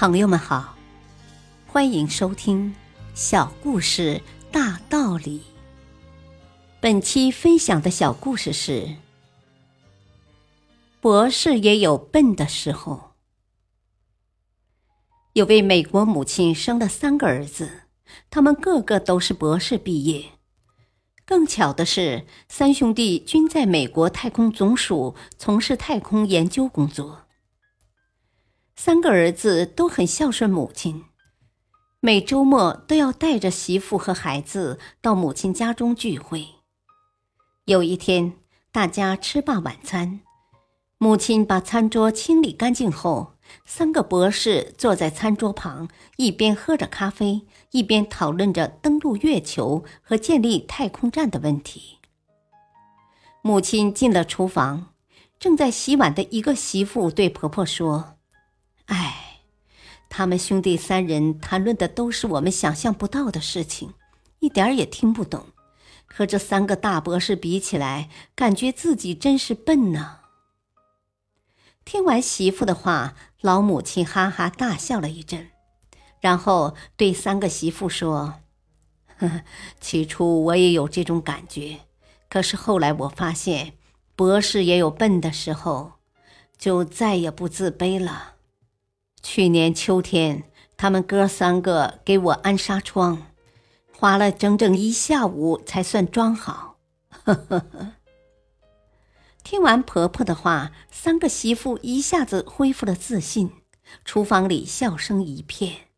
朋友们好，欢迎收听《小故事大道理》。本期分享的小故事是：博士也有笨的时候。有位美国母亲生了三个儿子，他们个个都是博士毕业。更巧的是，三兄弟均在美国太空总署从事太空研究工作。三个儿子都很孝顺母亲，每周末都要带着媳妇和孩子到母亲家中聚会。有一天，大家吃罢晚餐，母亲把餐桌清理干净后，三个博士坐在餐桌旁，一边喝着咖啡，一边讨论着登陆月球和建立太空站的问题。母亲进了厨房，正在洗碗的一个媳妇对婆婆说。他们兄弟三人谈论的都是我们想象不到的事情，一点儿也听不懂。和这三个大博士比起来，感觉自己真是笨呢。听完媳妇的话，老母亲哈哈大笑了一阵，然后对三个媳妇说：“呵呵，起初我也有这种感觉，可是后来我发现，博士也有笨的时候，就再也不自卑了。”去年秋天，他们哥三个给我安纱窗，花了整整一下午才算装好。呵呵呵。听完婆婆的话，三个媳妇一下子恢复了自信，厨房里笑声一片。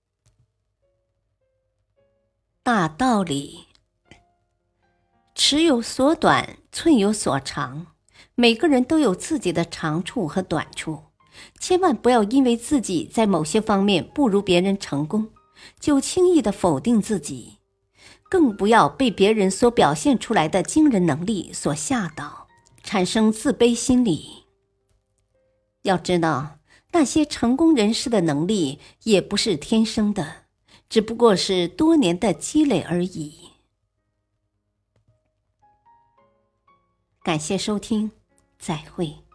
大道理：尺有所短，寸有所长，每个人都有自己的长处和短处。千万不要因为自己在某些方面不如别人成功，就轻易的否定自己，更不要被别人所表现出来的惊人能力所吓倒，产生自卑心理。要知道，那些成功人士的能力也不是天生的，只不过是多年的积累而已。感谢收听，再会。